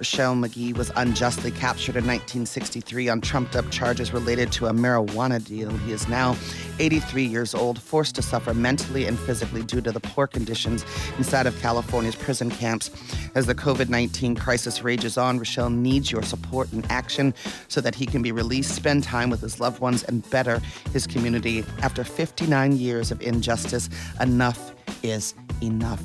Ruchell Magee was unjustly captured in 1963 on trumped up charges related to a marijuana deal. He is now 83 years old, forced to suffer mentally and physically due to the poor conditions inside of California's prison camps. As the COVID 19 crisis rages on, Ruchell needs your support and action so that he can be released, spend time with his loved ones, and better his community. After 59 years of injustice, enough is enough.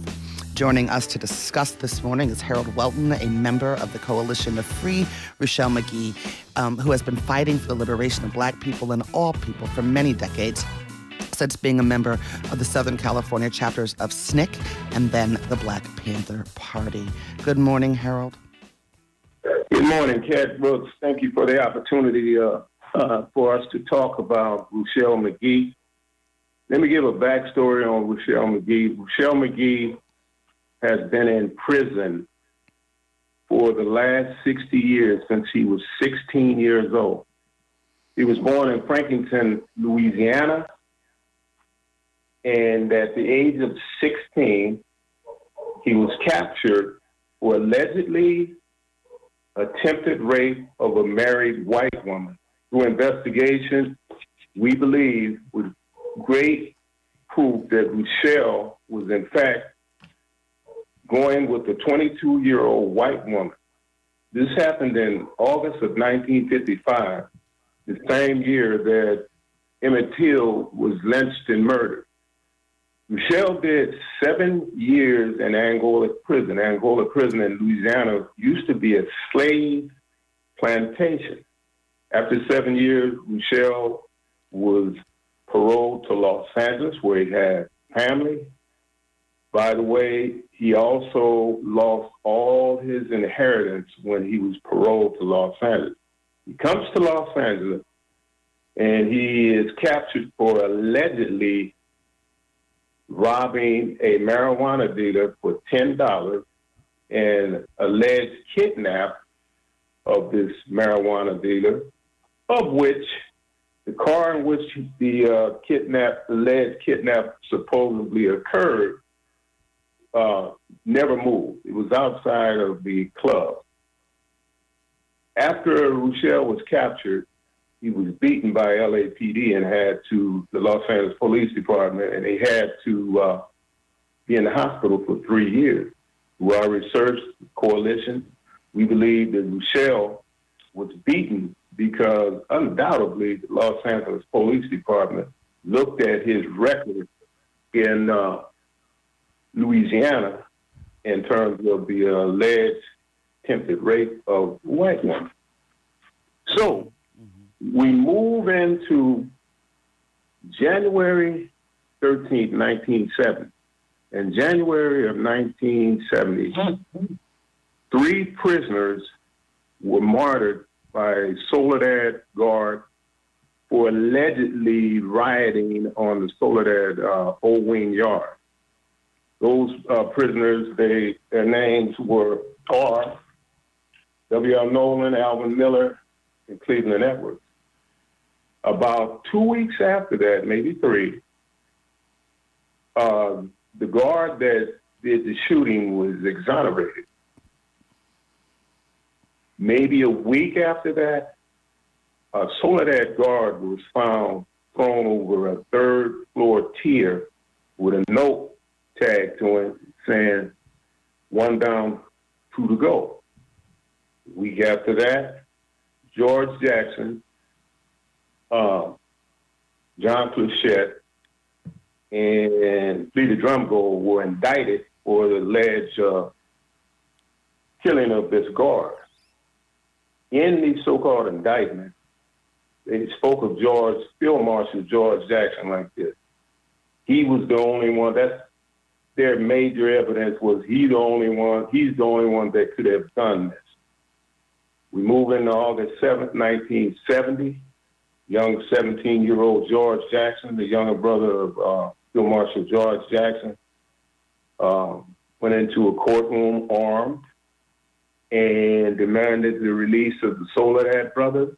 Joining us to discuss this morning is Harold Welton, a member of the Coalition to Free Ruchell Magee, um, who has been fighting for the liberation of black people and all people for many decades since being a member of the Southern California chapters of SNCC and then the Black Panther Party. Good morning, Harold. Good morning, Kat Brooks. Thank you for the opportunity uh, uh, for us to talk about Ruchell Magee. Let me give a backstory on Ruchell Magee. Ruchell Magee has been in prison for the last 60 years since he was 16 years old. He was born in Franklinton, Louisiana, and at the age of 16, he was captured for allegedly attempted rape of a married white woman. Through investigation, we believe with great proof that Ruchell was in fact going with a 22 year old white woman. This happened in August of 1955, the same year that Emmett Till was lynched and murdered. Ruchell did seven years in Angola prison. Angola prison in Louisiana used to be a slave plantation. After seven years, Ruchell was paroled to Los Angeles, where he had family, by the way, he also lost all his inheritance when he was paroled to Los Angeles. He comes to Los Angeles and he is captured for allegedly robbing a marijuana dealer for $10 and alleged kidnap of this marijuana dealer, of which the car in which the uh, kidnap, alleged kidnap supposedly occurred uh, never moved. It was outside of the club. After Ruchell was captured, he was beaten by LAPD and had to the Los Angeles Police Department, and he had to uh, be in the hospital for three years. Through our research coalition, we believe that Ruchell was beaten because undoubtedly the Los Angeles Police Department looked at his record in uh, Louisiana in terms of the alleged attempted rape of white women. So mm-hmm. we move into January 13, 1970. In January of 1970, three prisoners were martyred by Soledad Guard for allegedly rioting on the Soledad uh, Old Wing Yard. Those uh, prisoners, they their names were R. W.L. Nolan, Alvin Miller, and Cleveland Edwards. About two weeks after that, maybe three, uh, the guard that did the shooting was exonerated. Maybe a week after that, a Soledad guard was found thrown over a third floor tier with a note tag to him saying one down, two to go. Week after that, George Jackson, uh, John Clutchette, and Fleeta Drumgo were indicted for the alleged uh, killing of this guard. In the so-called indictment, they spoke of George, Field Marshal George Jackson like this. He was the only one, that's their major evidence was he the only one, he's the only one that could have done this. We move into August 7th, 1970. Young 17 year old George Jackson, the younger brother of uh, Field Marshal George Jackson, um, went into a courtroom armed and demanded the release of the Soledad brothers.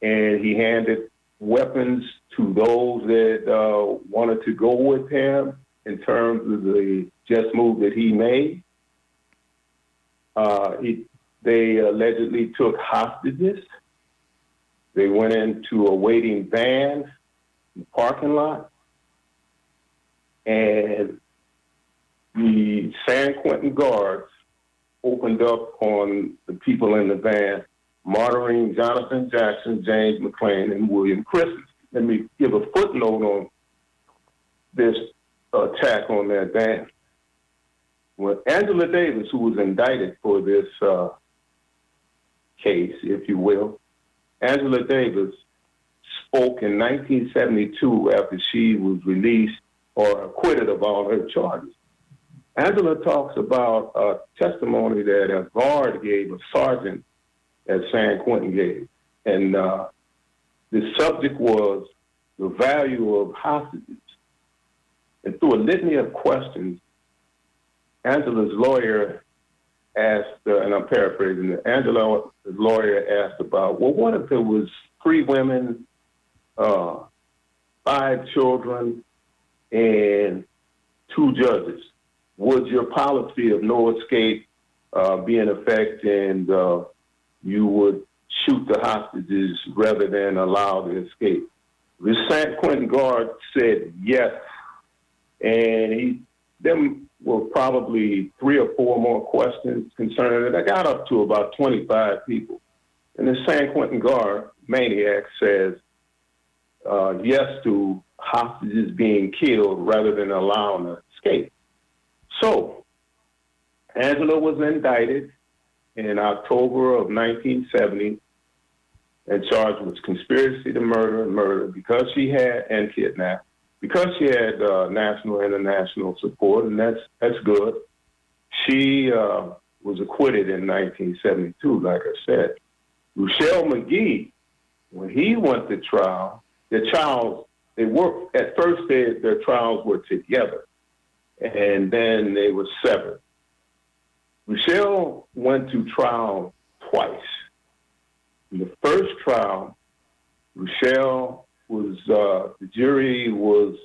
And he handed weapons to those that uh, wanted to go with him in terms of the just move that he made. Uh, he, they allegedly took hostages. They went into a waiting van in the parking lot. And the San Quentin guards opened up on the people in the van, martyring Jonathan Jackson, James McClain, and William Christmas. Let me give a footnote on this attack on that van. When Angela Davis, who was indicted for this uh, case, if you will, Angela Davis spoke in 1972 after she was released or acquitted of all her charges. Angela talks about a testimony that a guard gave, a sergeant at San Quentin gave. And uh, the subject was the value of hostages. And through a litany of questions, Angela's lawyer asked, uh, and I'm paraphrasing, Angela's lawyer asked about, well, what if there was three women, uh, five children, and two judges? would your policy of no escape uh, be in effect and uh, you would shoot the hostages rather than allow the escape? The San Quentin guard said yes, and he them were probably three or four more questions concerning it. I got up to about 25 people. And the San Quentin guard, maniac, says uh, yes to hostages being killed rather than allowing an escape. So, Angela was indicted in October of 1970 and charged with conspiracy to murder and murder because she had and kidnapped because she had uh, national and international support, and that's that's good. She uh, was acquitted in 1972, like I said. Ruchell Magee, when he went to trial, the trials they worked at first. They, their trials were together and then they were severed. Ruchell went to trial twice. In the first trial, Ruchell was, uh, the jury was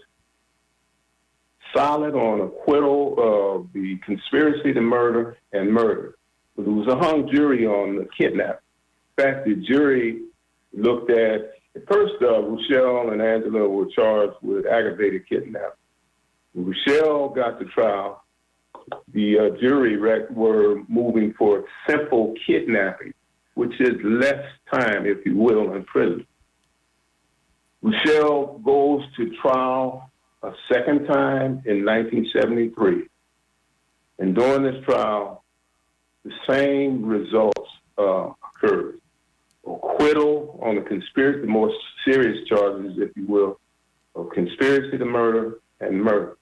solid on acquittal of the conspiracy to murder and murder. But it was a hung jury on the kidnapping. In fact, the jury looked at, first, uh, Ruchell and Angela were charged with aggravated kidnapping. Ruchell got the trial. The uh, jury rec- were moving for simple kidnapping, which is less time, if you will, in prison. Ruchell goes to trial a second time in 1973. And during this trial, the same results uh, occurred. Acquittal on the conspiracy, the more serious charges, if you will, of conspiracy to murder and murder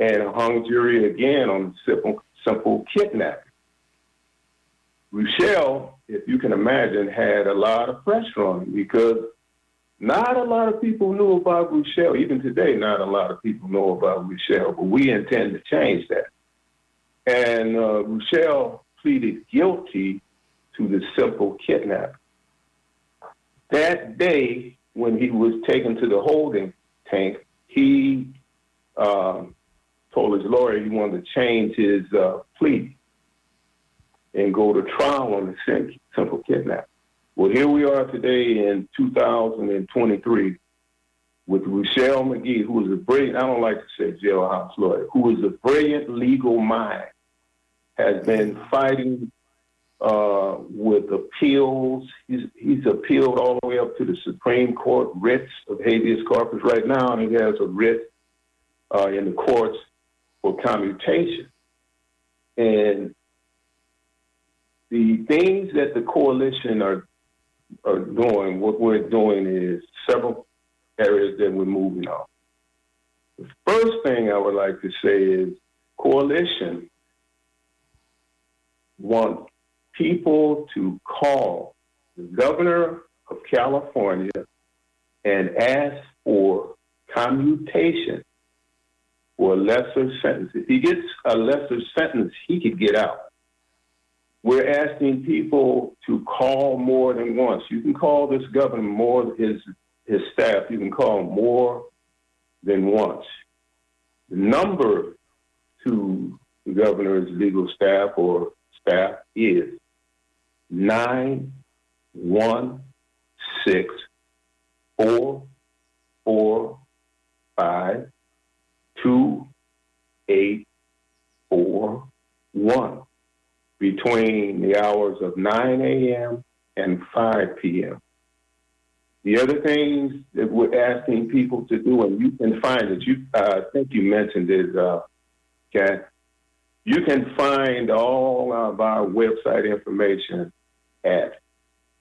and a hung jury again on simple, simple kidnapping. Ruchell, if you can imagine, had a lot of pressure on him because not a lot of people knew about Ruchell. Even today, not a lot of people know about Ruchell, but we intend to change that. And uh, Ruchell pleaded guilty to the simple kidnapping. That day, when he was taken to the holding tank, he um, told his lawyer he wanted to change his uh, plea and go to trial on the simple kidnapping. Well, here we are today in 2023 with Ruchell Magee, who is a brilliant, I don't like to say jailhouse lawyer, who is a brilliant legal mind, has been fighting uh, with appeals. He's, he's appealed all the way up to the Supreme Court writs of habeas corpus right now, and he has a writ uh, in the courts for commutation. And the things that the coalition are are doing, what we're doing is several areas that we're moving on. The first thing I would like to say is coalition want people to call the governor of California and ask for commutation for a lesser sentence. If he gets a lesser sentence, he could get out. We're asking people to call more than once. You can call this governor more his his staff. You can call more than once. The number to the governor's legal staff or staff is nine one six four four five two eight four one between the hours of 9 a.m. and 5 p.m. The other things that we're asking people to do, and you can find it, you, uh, I think you mentioned it, uh, Kat, you can find all of our website information at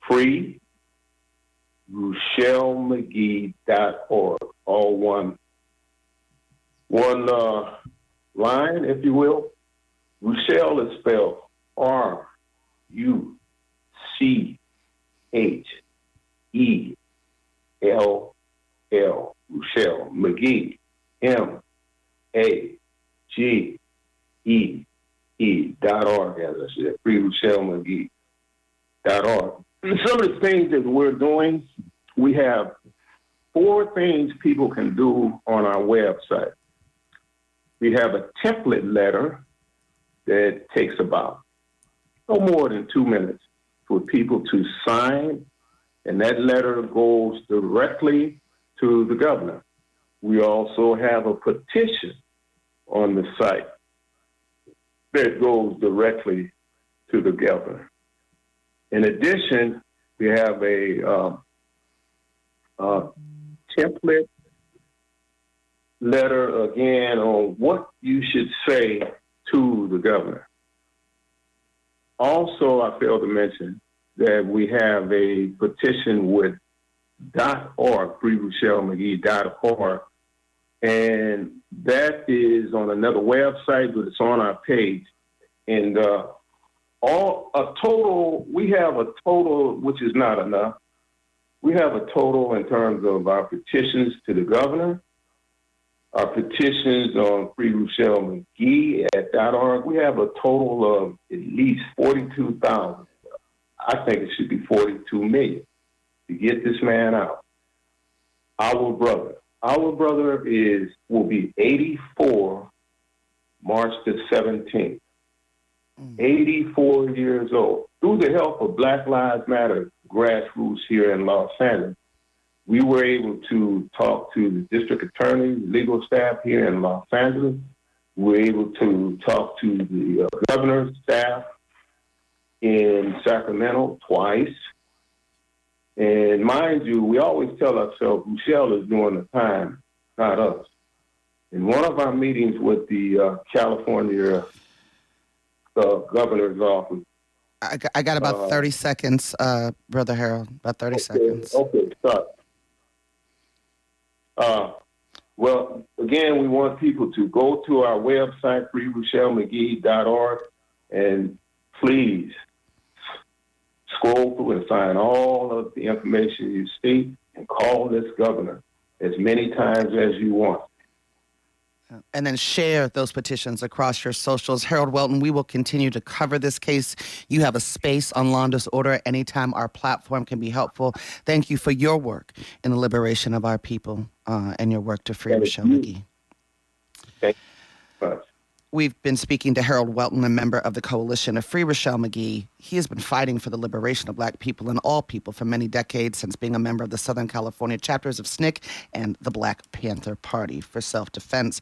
freeruchellmagee.org, all one, one uh, line, if you will. Ruchell is spelled R U C H E L L Ruchell Magee M A G E E dot org as I said free Ruchell Magee dot org. Some of the things that we're doing, we have four things people can do on our website. We have a template letter that takes about no more than two minutes for people to sign, and that letter goes directly to the governor. We also have a petition on the site that goes directly to the governor. In addition, we have a uh, template letter again on what you should say to the governor. Also, I failed to mention that we have a petition with .org, freeruchellmagee.org, and that is on another website, but it's on our page. And uh, all a total, we have a total, which is not enough. We have a total in terms of our petitions to the governor, our petitions on Free Ruchell Magee at .org, we have a total of at least 42,000. I think it should be 42 million to get this man out. Our brother, our brother is will be 84 March the 17th. Mm. 84 years old. Through the help of Black Lives Matter grassroots here in Los Angeles, we were able to talk to the district attorney, legal staff here in Los Angeles. We were able to talk to the uh, governor's staff in Sacramento twice. And mind you, we always tell ourselves Ruchell is doing the time, not us. In one of our meetings with the uh, California uh, governor's office, I got, I got about uh, 30 seconds, uh, Brother Harold. About 30 okay, seconds. Okay, sorry. Uh, well, again, we want people to go to our website, freeruchellmagee.org, and please scroll through and find all of the information you see and call this governor as many times as you want and then share those petitions across your socials. Harold Welton, we will continue to cover this case. You have a space on Law and Disorder anytime our platform can be helpful. Thank you for your work in the liberation of our people uh, and your work to free Thank Ruchell. Magee. You. We've been speaking to Harold Welton, a member of the Coalition of Free Ruchell Magee. He has been fighting for the liberation of black people and all people for many decades since being a member of the Southern California chapters of SNCC and the Black Panther Party for self defense.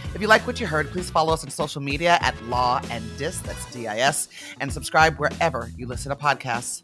If you like what you heard, please follow us on social media at Law and Dis, that's D I S, and subscribe wherever you listen to podcasts.